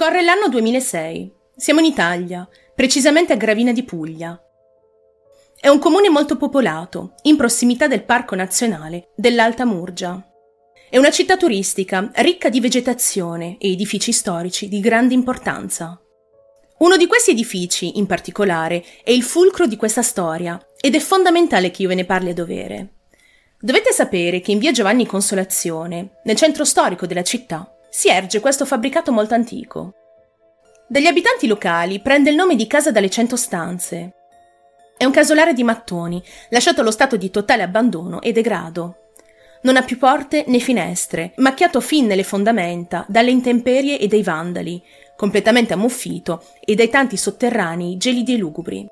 Corre l'anno 2006. Siamo in Italia, precisamente a Gravina di Puglia. È un comune molto popolato, in prossimità del Parco Nazionale dell'Alta Murgia. È una città turistica ricca di vegetazione e edifici storici di grande importanza. Uno di questi edifici, in particolare, è il fulcro di questa storia ed è fondamentale che io ve ne parli a dovere. Dovete sapere che in via Giovanni Consolazione, nel centro storico della città, si erge questo fabbricato molto antico. Dagli abitanti locali prende il nome di Casa dalle Cento Stanze. È un casolare di mattoni, lasciato allo stato di totale abbandono e degrado. Non ha più porte né finestre, macchiato fin nelle fondamenta dalle intemperie e dai vandali, completamente ammuffito e dai tanti sotterranei gelidi e lugubri.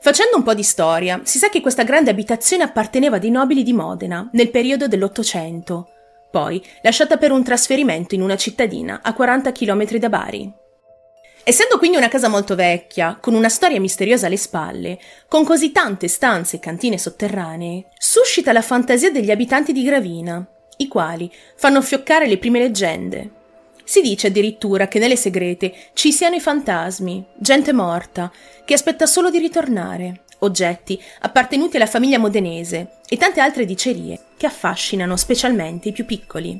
Facendo un po' di storia, si sa che questa grande abitazione apparteneva ai nobili di Modena nel periodo dell'Ottocento, poi lasciata per un trasferimento in una cittadina a 40 km da Bari. Essendo quindi una casa molto vecchia, con una storia misteriosa alle spalle, con così tante stanze e cantine sotterranee, suscita la fantasia degli abitanti di Gravina, i quali fanno fioccare le prime leggende. Si dice addirittura che nelle segrete ci siano i fantasmi, gente morta, che aspetta solo di ritornare, oggetti appartenuti alla famiglia modenese e tante altre dicerie che affascinano specialmente i più piccoli.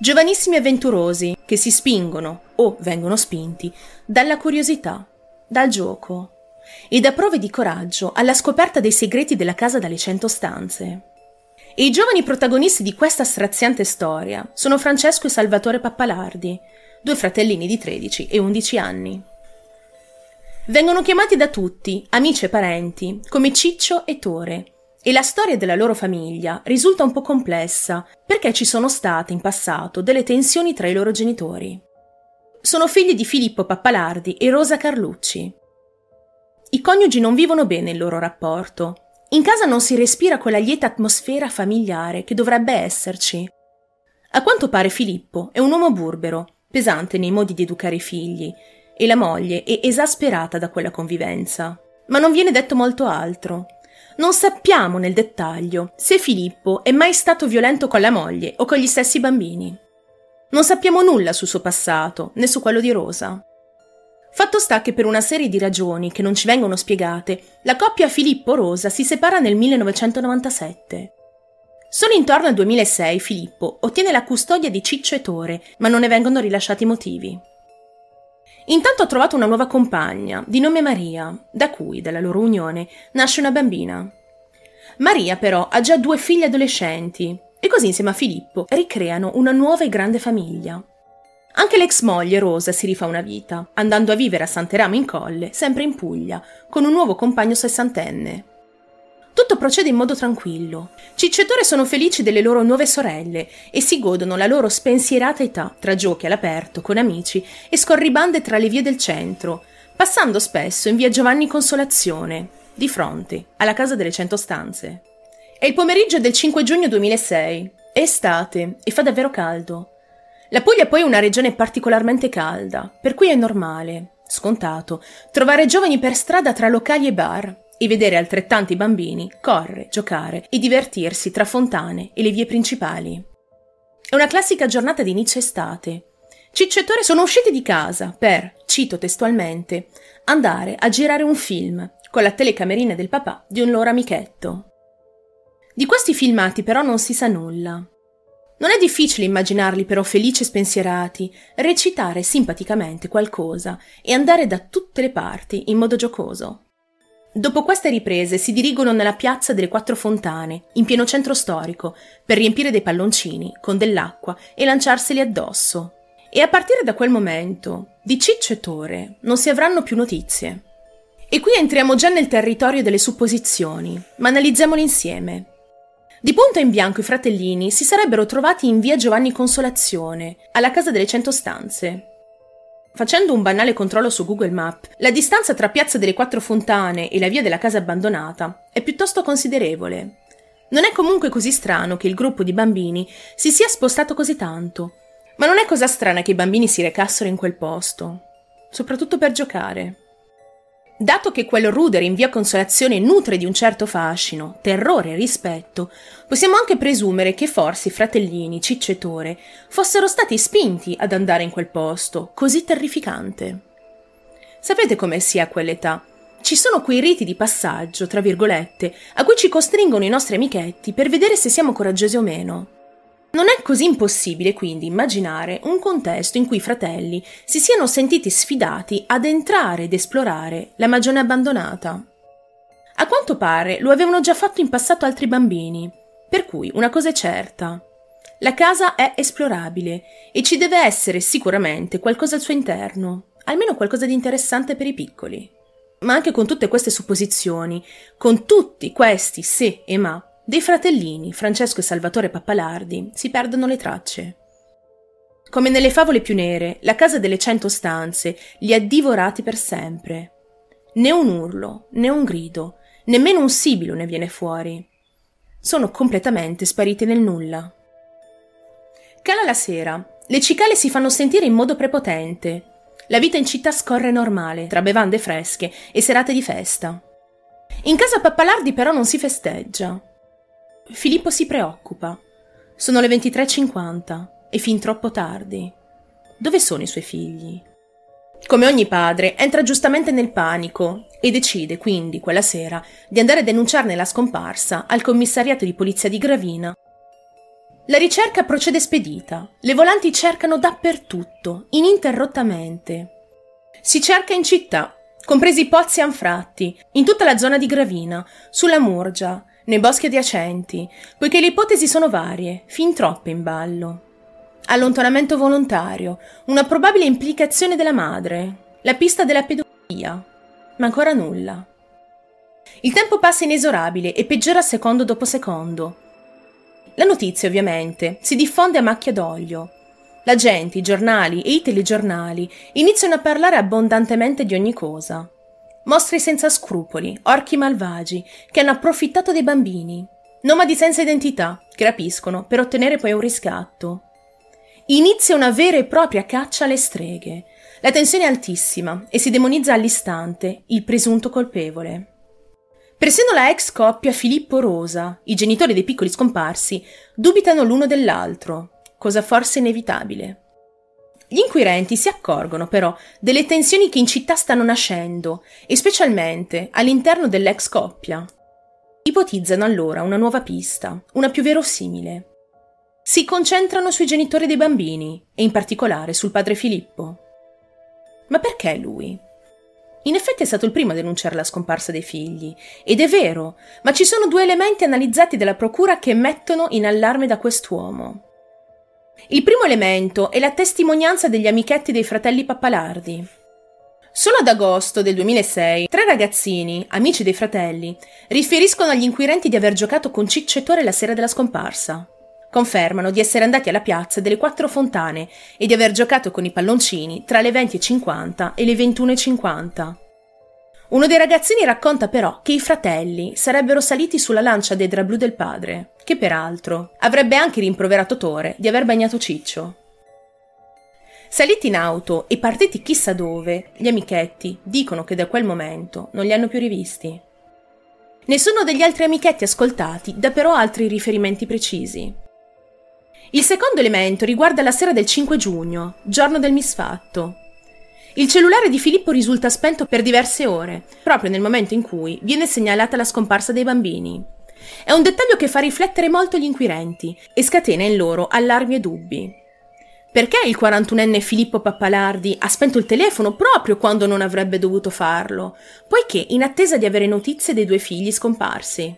Giovanissimi avventurosi che si spingono o vengono spinti dalla curiosità, dal gioco e da prove di coraggio alla scoperta dei segreti della casa dalle cento stanze. E i giovani protagonisti di questa straziante storia sono Francesco e Salvatore Pappalardi, due fratellini di 13 e 11 anni. Vengono chiamati da tutti, amici e parenti, come Ciccio e Tore, e la storia della loro famiglia risulta un po' complessa perché ci sono state in passato delle tensioni tra i loro genitori. Sono figli di Filippo Pappalardi e Rosa Carlucci. I coniugi non vivono bene il loro rapporto. In casa non si respira quella lieta atmosfera familiare che dovrebbe esserci. A quanto pare Filippo è un uomo burbero, pesante nei modi di educare i figli, e la moglie è esasperata da quella convivenza. Ma non viene detto molto altro. Non sappiamo nel dettaglio se Filippo è mai stato violento con la moglie o con gli stessi bambini. Non sappiamo nulla sul suo passato, né su quello di Rosa. Fatto sta che per una serie di ragioni che non ci vengono spiegate, la coppia Filippo-Rosa si separa nel 1997. Solo intorno al 2006 Filippo ottiene la custodia di Ciccio e Tore, ma non ne vengono rilasciati i motivi. Intanto ha trovato una nuova compagna, di nome Maria, da cui, dalla loro unione, nasce una bambina. Maria, però, ha già due figli adolescenti e così insieme a Filippo ricreano una nuova e grande famiglia. Anche l'ex moglie Rosa si rifà una vita, andando a vivere a Santeramo in Colle, sempre in Puglia, con un nuovo compagno sessantenne. Tutto procede in modo tranquillo. Ciccio e Tore sono felici delle loro nuove sorelle e si godono la loro spensierata età tra giochi all'aperto con amici e scorribande tra le vie del centro, passando spesso in via Giovanni Consolazione, di fronte alla casa delle cento stanze. È il pomeriggio del 5 giugno 2006, è estate e fa davvero caldo. La Puglia poi è una regione particolarmente calda, per cui è normale, scontato, trovare giovani per strada tra locali e bar, e vedere altrettanti bambini correre, giocare e divertirsi tra fontane e le vie principali. È una classica giornata di inizio estate. Ciccio e Tore sono usciti di casa per, cito testualmente, andare a girare un film con la telecamerina del papà di un loro amichetto. Di questi filmati però non si sa nulla. Non è difficile immaginarli però felici e spensierati, recitare simpaticamente qualcosa e andare da tutte le parti in modo giocoso. Dopo queste riprese si dirigono nella piazza delle Quattro Fontane, in pieno centro storico, per riempire dei palloncini con dell'acqua e lanciarseli addosso. E a partire da quel momento, di Ciccio e Tore non si avranno più notizie. E qui entriamo già nel territorio delle supposizioni, ma analizziamole insieme. Di punto in bianco i fratellini si sarebbero trovati in via Giovanni Consolazione, alla casa delle cento stanze, Facendo un banale controllo su Google Map, la distanza tra Piazza delle Quattro Fontane e la via della casa abbandonata è piuttosto considerevole. Non è comunque così strano che il gruppo di bambini si sia spostato così tanto, ma non è cosa strana che i bambini si recassero in quel posto, soprattutto per giocare. Dato che quel rudere in via Consolazione nutre di un certo fascino, terrore e rispetto, possiamo anche presumere che forse i fratellini Ciccio e Tore fossero stati spinti ad andare in quel posto così terrificante. Sapete come sia a quell'età? Ci sono quei riti di passaggio, tra virgolette, a cui ci costringono i nostri amichetti per vedere se siamo coraggiosi o meno. Non è così impossibile quindi immaginare un contesto in cui i fratelli si siano sentiti sfidati ad entrare ed esplorare la magione abbandonata. A quanto pare lo avevano già fatto in passato altri bambini, per cui una cosa è certa. La casa è esplorabile e ci deve essere sicuramente qualcosa al suo interno, almeno qualcosa di interessante per i piccoli. Ma anche con tutte queste supposizioni, con tutti questi se e ma, dei fratellini, Francesco e Salvatore Pappalardi, si perdono le tracce. Come nelle favole più nere, la casa delle cento stanze li ha divorati per sempre. Né un urlo, né un grido, nemmeno un sibilo ne viene fuori. Sono completamente spariti nel nulla. Cala la sera, le cicale si fanno sentire in modo prepotente. La vita in città scorre normale, tra bevande fresche e serate di festa. In casa Pappalardi però non si festeggia. Filippo si preoccupa. Sono le 23.50 e fin troppo tardi. Dove sono i suoi figli? Come ogni padre, entra giustamente nel panico e decide quindi quella sera di andare a denunciarne la scomparsa al commissariato di polizia di Gravina. La ricerca procede spedita. Le volanti cercano dappertutto, ininterrottamente. Si cerca in città, compresi i pozzi anfratti, in tutta la zona di Gravina, sulla Murgia, nei boschi adiacenti, poiché le ipotesi sono varie, fin troppe in ballo. Allontanamento volontario, una probabile implicazione della madre, la pista della pedofilia, ma ancora nulla. Il tempo passa inesorabile e peggiora secondo dopo secondo. La notizia, ovviamente, si diffonde a macchia d'olio. La gente, i giornali e i telegiornali iniziano a parlare abbondantemente di ogni cosa. Mostri senza scrupoli, orchi malvagi, che hanno approfittato dei bambini. Nomadi senza identità, che rapiscono per ottenere poi un riscatto. Inizia una vera e propria caccia alle streghe. La tensione è altissima e si demonizza all'istante il presunto colpevole. Persino la ex coppia Filippo Rosa, i genitori dei piccoli scomparsi, dubitano l'uno dell'altro, cosa forse inevitabile. Gli inquirenti si accorgono però delle tensioni che in città stanno nascendo e specialmente all'interno dell'ex coppia. Ipotizzano allora una nuova pista, una più verosimile. Si concentrano sui genitori dei bambini e in particolare sul padre Filippo. Ma perché lui? In effetti è stato il primo a denunciare la scomparsa dei figli, ed è vero, ma ci sono due elementi analizzati dalla procura che mettono in allarme da quest'uomo. Il primo elemento è la testimonianza degli amichetti dei fratelli Pappalardi. Solo ad agosto del 2006, tre ragazzini, amici dei fratelli, riferiscono agli inquirenti di aver giocato con Ciccettore la sera della scomparsa. Confermano di essere andati alla piazza delle Quattro Fontane e di aver giocato con i palloncini tra le 20.50 e le 21.50. Uno dei ragazzini racconta però che i fratelli sarebbero saliti sulla lancia d'edra blu del padre, che peraltro avrebbe anche rimproverato Tore di aver bagnato Ciccio. Saliti in auto e partiti chissà dove, gli amichetti dicono che da quel momento non li hanno più rivisti. Nessuno degli altri amichetti ascoltati dà però altri riferimenti precisi. Il secondo elemento riguarda la sera del 5 giugno, giorno del misfatto, il cellulare di Filippo risulta spento per diverse ore, proprio nel momento in cui viene segnalata la scomparsa dei bambini. È un dettaglio che fa riflettere molto gli inquirenti e scatena in loro allarmi e dubbi. Perché il 41enne Filippo Pappalardi ha spento il telefono proprio quando non avrebbe dovuto farlo, poiché in attesa di avere notizie dei due figli scomparsi?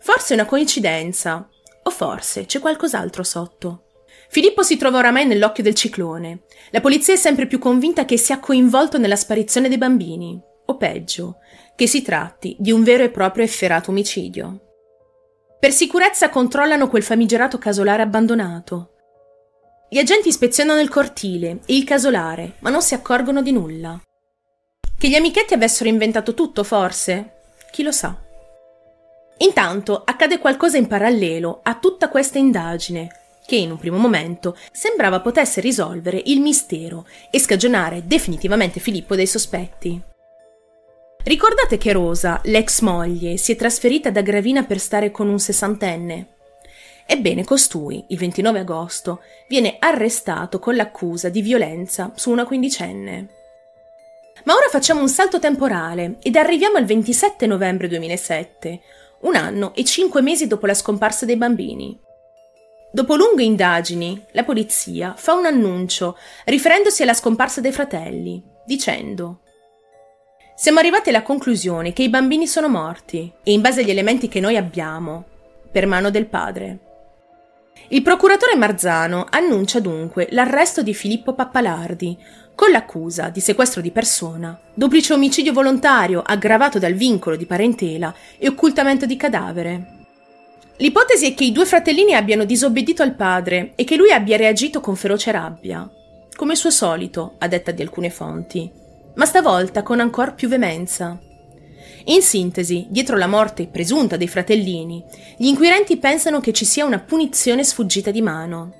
Forse è una coincidenza, o forse c'è qualcos'altro sotto. Filippo si trova oramai nell'occhio del ciclone. La polizia è sempre più convinta che sia coinvolto nella sparizione dei bambini, o peggio, che si tratti di un vero e proprio efferato omicidio. Per sicurezza controllano quel famigerato casolare abbandonato. Gli agenti ispezionano il cortile e il casolare, ma non si accorgono di nulla. Che gli amichetti avessero inventato tutto, forse? Chi lo sa? Intanto accade qualcosa in parallelo a tutta questa indagine, che in un primo momento sembrava potesse risolvere il mistero e scagionare definitivamente Filippo dei sospetti. Ricordate che Rosa, l'ex moglie, si è trasferita da Gravina per stare con un sessantenne? Ebbene, costui, il 29 agosto, viene arrestato con l'accusa di violenza su una quindicenne. Ma ora facciamo un salto temporale ed arriviamo al 27 novembre 2007, un anno e cinque mesi dopo la scomparsa dei bambini. Dopo lunghe indagini, la polizia fa un annuncio riferendosi alla scomparsa dei fratelli, dicendo Siamo arrivati alla conclusione che i bambini sono morti e in base agli elementi che noi abbiamo, per mano del padre. Il procuratore Marzano annuncia dunque l'arresto di Filippo Pappalardi, con l'accusa di sequestro di persona, duplice omicidio volontario aggravato dal vincolo di parentela e occultamento di cadavere. L'ipotesi è che i due fratellini abbiano disobbedito al padre e che lui abbia reagito con feroce rabbia, come suo solito, a detta di alcune fonti, ma stavolta con ancor più veemenza. In sintesi, dietro la morte presunta dei fratellini, gli inquirenti pensano che ci sia una punizione sfuggita di mano.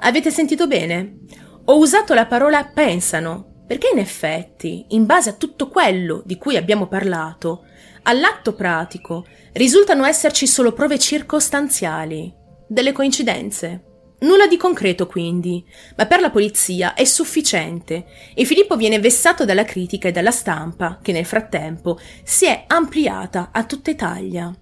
Avete sentito bene? Ho usato la parola pensano, perché in effetti, in base a tutto quello di cui abbiamo parlato, all'atto pratico risultano esserci solo prove circostanziali, delle coincidenze. Nulla di concreto quindi, ma per la polizia è sufficiente e Filippo viene vessato dalla critica e dalla stampa, che nel frattempo si è ampliata a tutta Italia.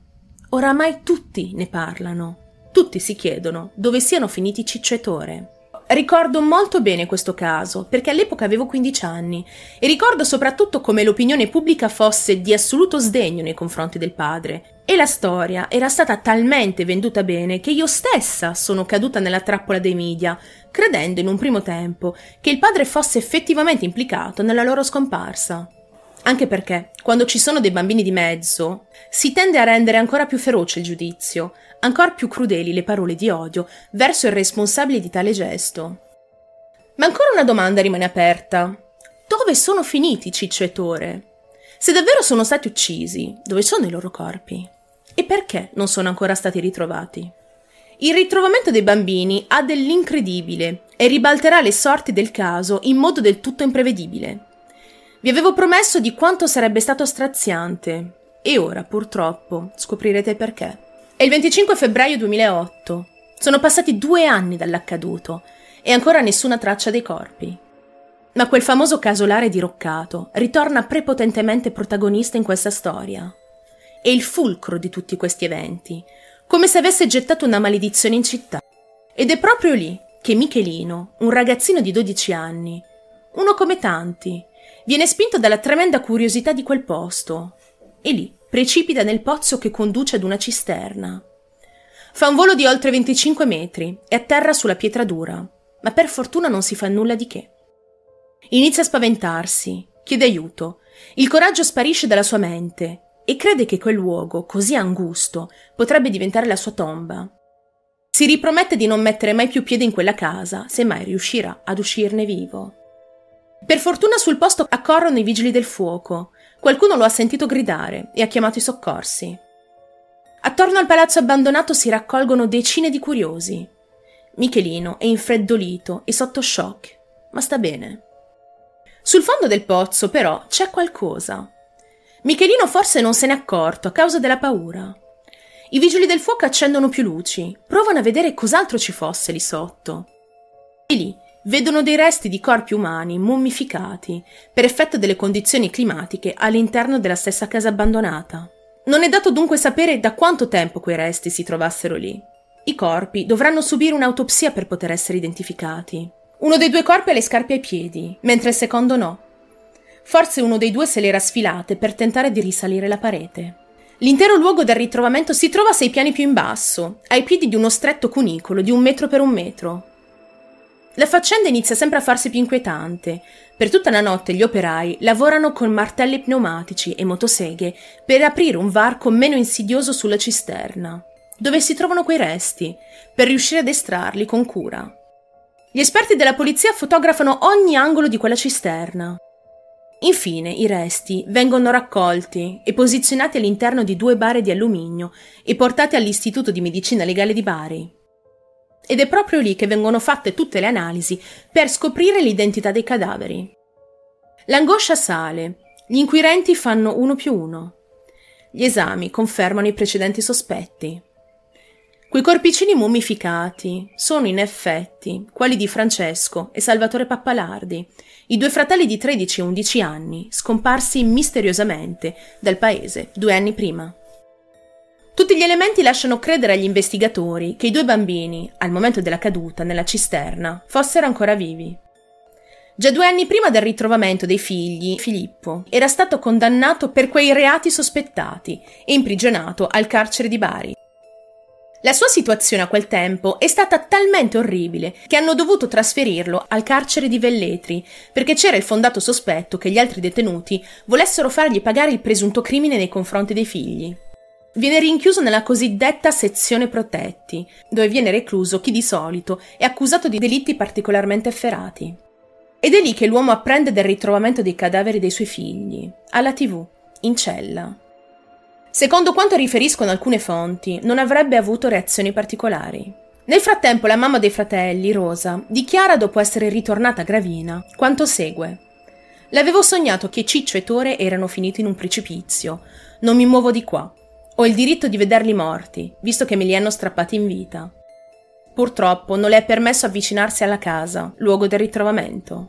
Oramai tutti ne parlano, tutti si chiedono dove siano finiti Ciccio e Tore. Ricordo molto bene questo caso, perché all'epoca avevo 15 anni, e ricordo soprattutto come l'opinione pubblica fosse di assoluto sdegno nei confronti del padre. E la storia era stata talmente venduta bene che io stessa sono caduta nella trappola dei media, credendo in un primo tempo che il padre fosse effettivamente implicato nella loro scomparsa. Anche perché, quando ci sono dei bambini di mezzo, si tende a rendere ancora più feroce il giudizio, ancora più crudeli le parole di odio verso il responsabile di tale gesto. Ma ancora una domanda rimane aperta. Dove sono finiti Ciccio e Tore? Se davvero sono stati uccisi, dove sono i loro corpi? E perché non sono ancora stati ritrovati? Il ritrovamento dei bambini ha dell'incredibile e ribalterà le sorti del caso in modo del tutto imprevedibile. Vi avevo promesso di quanto sarebbe stato straziante e ora, purtroppo, scoprirete perché. È il 25 febbraio 2008. Sono passati due anni dall'accaduto e ancora nessuna traccia dei corpi. Ma quel famoso casolare diroccato ritorna prepotentemente protagonista in questa storia. È il fulcro di tutti questi eventi, come se avesse gettato una maledizione in città. Ed è proprio lì che Michelino, un ragazzino di 12 anni, uno come tanti, Viene spinto dalla tremenda curiosità di quel posto e lì precipita nel pozzo che conduce ad una cisterna. Fa un volo di oltre 25 metri e atterra sulla pietra dura, ma per fortuna non si fa nulla di che. Inizia a spaventarsi, chiede aiuto, il coraggio sparisce dalla sua mente e crede che quel luogo, così angusto, potrebbe diventare la sua tomba. Si ripromette di non mettere mai più piede in quella casa, se mai riuscirà ad uscirne vivo. Per fortuna sul posto accorrono i vigili del fuoco. Qualcuno lo ha sentito gridare e ha chiamato i soccorsi. Attorno al palazzo abbandonato si raccolgono decine di curiosi. Michelino è infreddolito e sotto shock, ma sta bene. Sul fondo del pozzo, però, c'è qualcosa. Michelino forse non se n'è accorto a causa della paura. I vigili del fuoco accendono più luci, provano a vedere cos'altro ci fosse lì sotto. E lì, vedono dei resti di corpi umani mummificati per effetto delle condizioni climatiche all'interno della stessa casa abbandonata. Non è dato dunque sapere da quanto tempo quei resti si trovassero lì. I corpi dovranno subire un'autopsia per poter essere identificati. Uno dei due corpi ha le scarpe ai piedi, mentre il secondo no. Forse uno dei due se le era sfilate per tentare di risalire la parete. L'intero luogo del ritrovamento si trova sei piani più in basso, ai piedi di uno stretto cunicolo di un metro per un metro, la faccenda inizia sempre a farsi più inquietante. Per tutta la notte gli operai lavorano con martelli pneumatici e motoseghe per aprire un varco meno insidioso sulla cisterna, dove si trovano quei resti, per riuscire ad estrarli con cura. Gli esperti della polizia fotografano ogni angolo di quella cisterna. Infine i resti vengono raccolti e posizionati all'interno di due bare di alluminio e portati all'Istituto di Medicina Legale di Bari. Ed è proprio lì che vengono fatte tutte le analisi per scoprire l'identità dei cadaveri. L'angoscia sale, Gli inquirenti fanno uno più uno. Gli esami confermano i precedenti sospetti. Quei corpicini mummificati sono in effetti quelli di Francesco e Salvatore Pappalardi, i due fratelli di 13 e 11 anni, scomparsi misteriosamente dal paese due anni prima. Tutti gli elementi lasciano credere agli investigatori che i due bambini, al momento della caduta nella cisterna, fossero ancora vivi. Già due anni prima del ritrovamento dei figli, Filippo era stato condannato per quei reati sospettati e imprigionato al carcere di Bari. La sua situazione a quel tempo è stata talmente orribile che hanno dovuto trasferirlo al carcere di Velletri perché c'era il fondato sospetto che gli altri detenuti volessero fargli pagare il presunto crimine nei confronti dei figli. Viene rinchiuso nella cosiddetta sezione protetti, dove viene recluso chi di solito è accusato di delitti particolarmente efferati. Ed è lì che l'uomo apprende del ritrovamento dei cadaveri dei suoi figli, alla tv, in cella. Secondo quanto riferiscono alcune fonti, non avrebbe avuto reazioni particolari. Nel frattempo la mamma dei fratelli, Rosa, dichiara dopo essere ritornata a Gravina quanto segue. L'avevo sognato che Ciccio e Tore erano finiti in un precipizio. Non mi muovo di qua. Ho il diritto di vederli morti, visto che me li hanno strappati in vita. Purtroppo non le è permesso avvicinarsi alla casa, luogo del ritrovamento.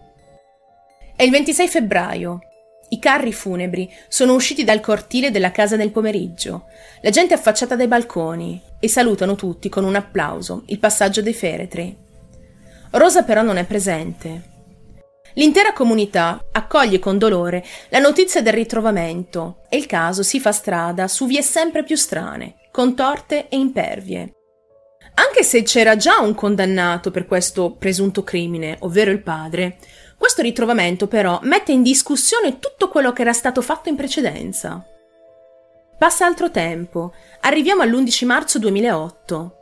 È il 26 febbraio. I carri funebri sono usciti dal cortile della casa nel pomeriggio. La gente è affacciata dai balconi e salutano tutti con un applauso il passaggio dei feretri. Rosa però non è presente. L'intera comunità accoglie con dolore la notizia del ritrovamento e il caso si fa strada su vie sempre più strane, contorte e impervie. Anche se c'era già un condannato per questo presunto crimine, ovvero il padre, questo ritrovamento però mette in discussione tutto quello che era stato fatto in precedenza. Passa altro tempo, arriviamo all'11 marzo 2008.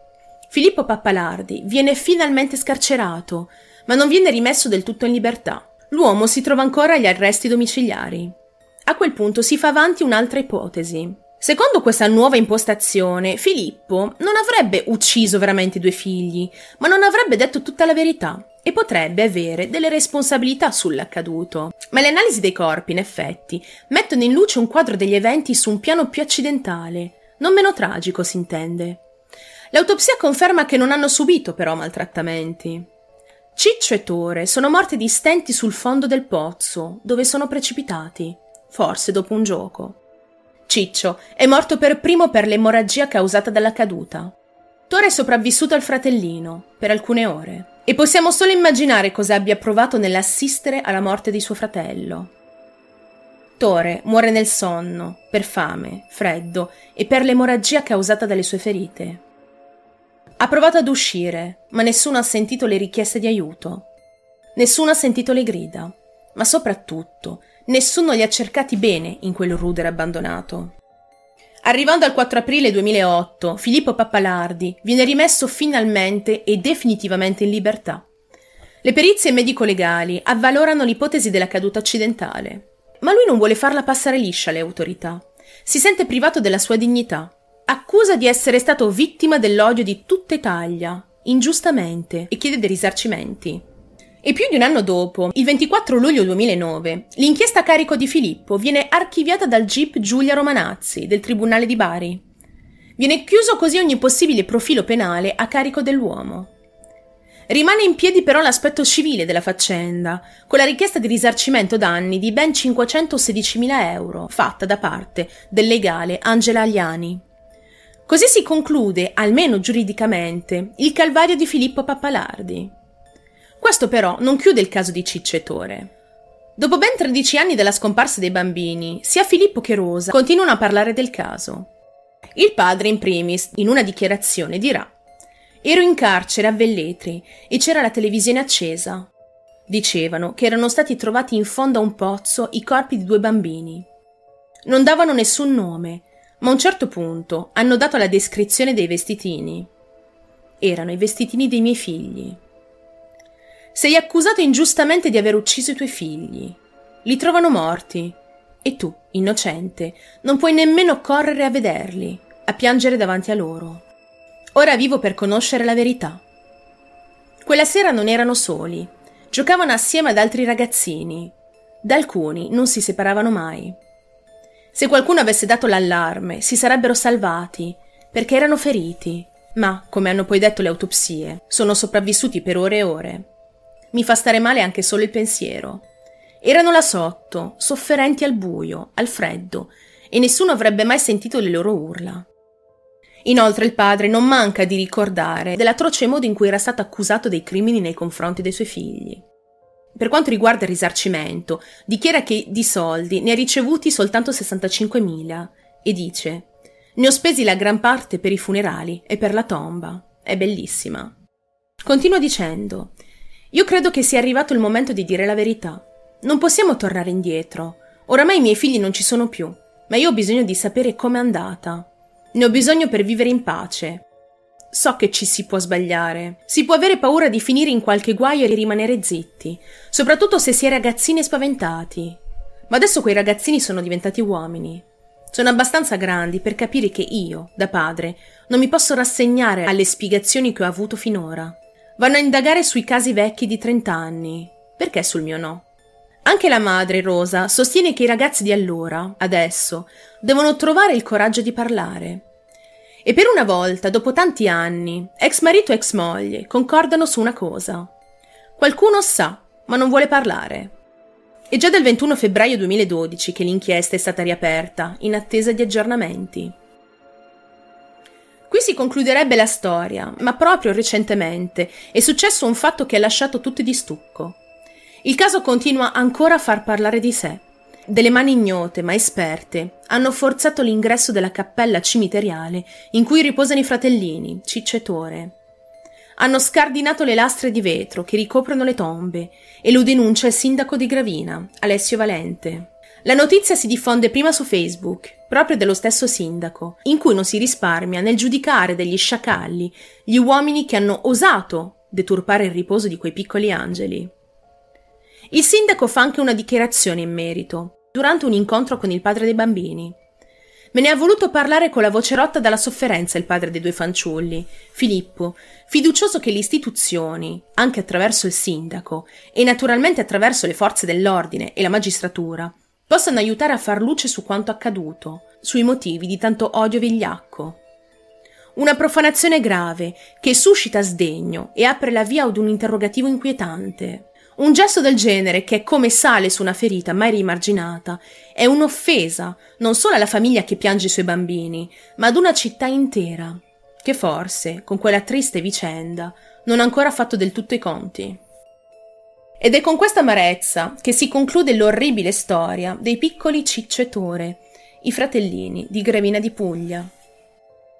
Filippo Pappalardi viene finalmente scarcerato, ma non viene rimesso del tutto in libertà. L'uomo si trova ancora agli arresti domiciliari. A quel punto si fa avanti un'altra ipotesi. Secondo questa nuova impostazione, Filippo non avrebbe ucciso veramente i due figli, ma non avrebbe detto tutta la verità e potrebbe avere delle responsabilità sull'accaduto. Ma le analisi dei corpi, in effetti, mettono in luce un quadro degli eventi su un piano più accidentale, non meno tragico, si intende. L'autopsia conferma che non hanno subito però maltrattamenti. Ciccio e Tore sono morti di stenti sul fondo del pozzo, dove sono precipitati, forse dopo un gioco. Ciccio è morto per primo per l'emorragia causata dalla caduta. Tore è sopravvissuto al fratellino, per alcune ore, e possiamo solo immaginare cosa abbia provato nell'assistere alla morte di suo fratello. Tore muore nel sonno, per fame, freddo e per l'emorragia causata dalle sue ferite. Ha provato ad uscire, ma nessuno ha sentito le richieste di aiuto. Nessuno ha sentito le grida, ma soprattutto nessuno li ha cercati bene in quel ruder abbandonato. Arrivando al 4 aprile 2008, Filippo Pappalardi viene rimesso finalmente e definitivamente in libertà. Le perizie medico-legali avvalorano l'ipotesi della caduta accidentale, ma lui non vuole farla passare liscia alle autorità. Si sente privato della sua dignità accusa di essere stato vittima dell'odio di tutta Italia, ingiustamente, e chiede dei risarcimenti. E più di un anno dopo, il 24 luglio 2009, l'inchiesta a carico di Filippo viene archiviata dal GIP Giulia Romanazzi del Tribunale di Bari. Viene chiuso così ogni possibile profilo penale a carico dell'uomo. Rimane in piedi però l'aspetto civile della faccenda, con la richiesta di risarcimento danni di ben 516.000 euro fatta da parte del legale Angela Agliani. Così si conclude, almeno giuridicamente, il calvario di Filippo Pappalardi. Questo però non chiude il caso di Ciccio e Tore. Dopo ben 13 anni dalla scomparsa dei bambini, sia Filippo che Rosa continuano a parlare del caso. Il padre, in primis, in una dichiarazione dirà Ero in carcere a Velletri e c'era la televisione accesa. Dicevano che erano stati trovati in fondo a un pozzo i corpi di due bambini. Non davano nessun nome ma a un certo punto hanno dato la descrizione dei vestitini. Erano i vestitini dei miei figli. Sei accusato ingiustamente di aver ucciso i tuoi figli. Li trovano morti. E tu, innocente, non puoi nemmeno correre a vederli, a piangere davanti a loro. Ora vivo per conoscere la verità. Quella sera non erano soli. Giocavano assieme ad altri ragazzini. Da alcuni non si separavano mai. Se qualcuno avesse dato l'allarme, si sarebbero salvati, perché erano feriti, ma, come hanno poi detto le autopsie, sono sopravvissuti per ore e ore. Mi fa stare male anche solo il pensiero. Erano là sotto, sofferenti al buio, al freddo, e nessuno avrebbe mai sentito le loro urla. Inoltre il padre non manca di ricordare dell'atroce modo in cui era stato accusato dei crimini nei confronti dei suoi figli. Per quanto riguarda il risarcimento, dichiara che di soldi ne ha ricevuti soltanto 65.000 e dice ne ho spesi la gran parte per i funerali e per la tomba. È bellissima. Continua dicendo Io credo che sia arrivato il momento di dire la verità. Non possiamo tornare indietro. Oramai i miei figli non ci sono più, ma io ho bisogno di sapere com'è andata. Ne ho bisogno per vivere in pace. So che ci si può sbagliare. Si può avere paura di finire in qualche guaio e rimanere zitti, soprattutto se si è ragazzini spaventati. Ma adesso quei ragazzini sono diventati uomini. Sono abbastanza grandi per capire che io, da padre, non mi posso rassegnare alle spiegazioni che ho avuto finora. Vanno a indagare sui casi vecchi di 30 anni. Perché sul mio no? Anche la madre, Rosa, sostiene che i ragazzi di allora, adesso, devono trovare il coraggio di parlare. E per una volta, dopo tanti anni, ex marito e ex moglie concordano su una cosa. Qualcuno sa, ma non vuole parlare. È già dal 21 febbraio 2012 che l'inchiesta è stata riaperta, in attesa di aggiornamenti. Qui si concluderebbe la storia, ma proprio recentemente è successo un fatto che ha lasciato tutti di stucco. Il caso continua ancora a far parlare di sé. Delle mani ignote ma esperte hanno forzato l'ingresso della cappella cimiteriale in cui riposano i fratellini, Ciccio e Tore, hanno scardinato le lastre di vetro che ricoprono le tombe e lo denuncia il sindaco di Gravina, Alessio Valente. La notizia si diffonde prima su Facebook, proprio dello stesso sindaco, in cui non si risparmia nel giudicare degli sciacalli gli uomini che hanno osato deturpare il riposo di quei piccoli angeli. Il sindaco fa anche una dichiarazione in merito, durante un incontro con il padre dei bambini. Me ne ha voluto parlare con la voce rotta dalla sofferenza il padre dei due fanciulli, Filippo, fiducioso che le istituzioni, anche attraverso il sindaco e naturalmente attraverso le forze dell'ordine e la magistratura, possano aiutare a far luce su quanto accaduto, sui motivi di tanto odio vigliacco. Una profanazione grave che suscita sdegno e apre la via ad un interrogativo inquietante. Un gesto del genere, che è come sale su una ferita mai rimarginata, è un'offesa non solo alla famiglia che piange i suoi bambini, ma ad una città intera, che forse, con quella triste vicenda, non ha ancora fatto del tutto i conti. Ed è con questa amarezza che si conclude l'orribile storia dei piccoli Ciccio e Tore, i fratellini di Grevina di Puglia.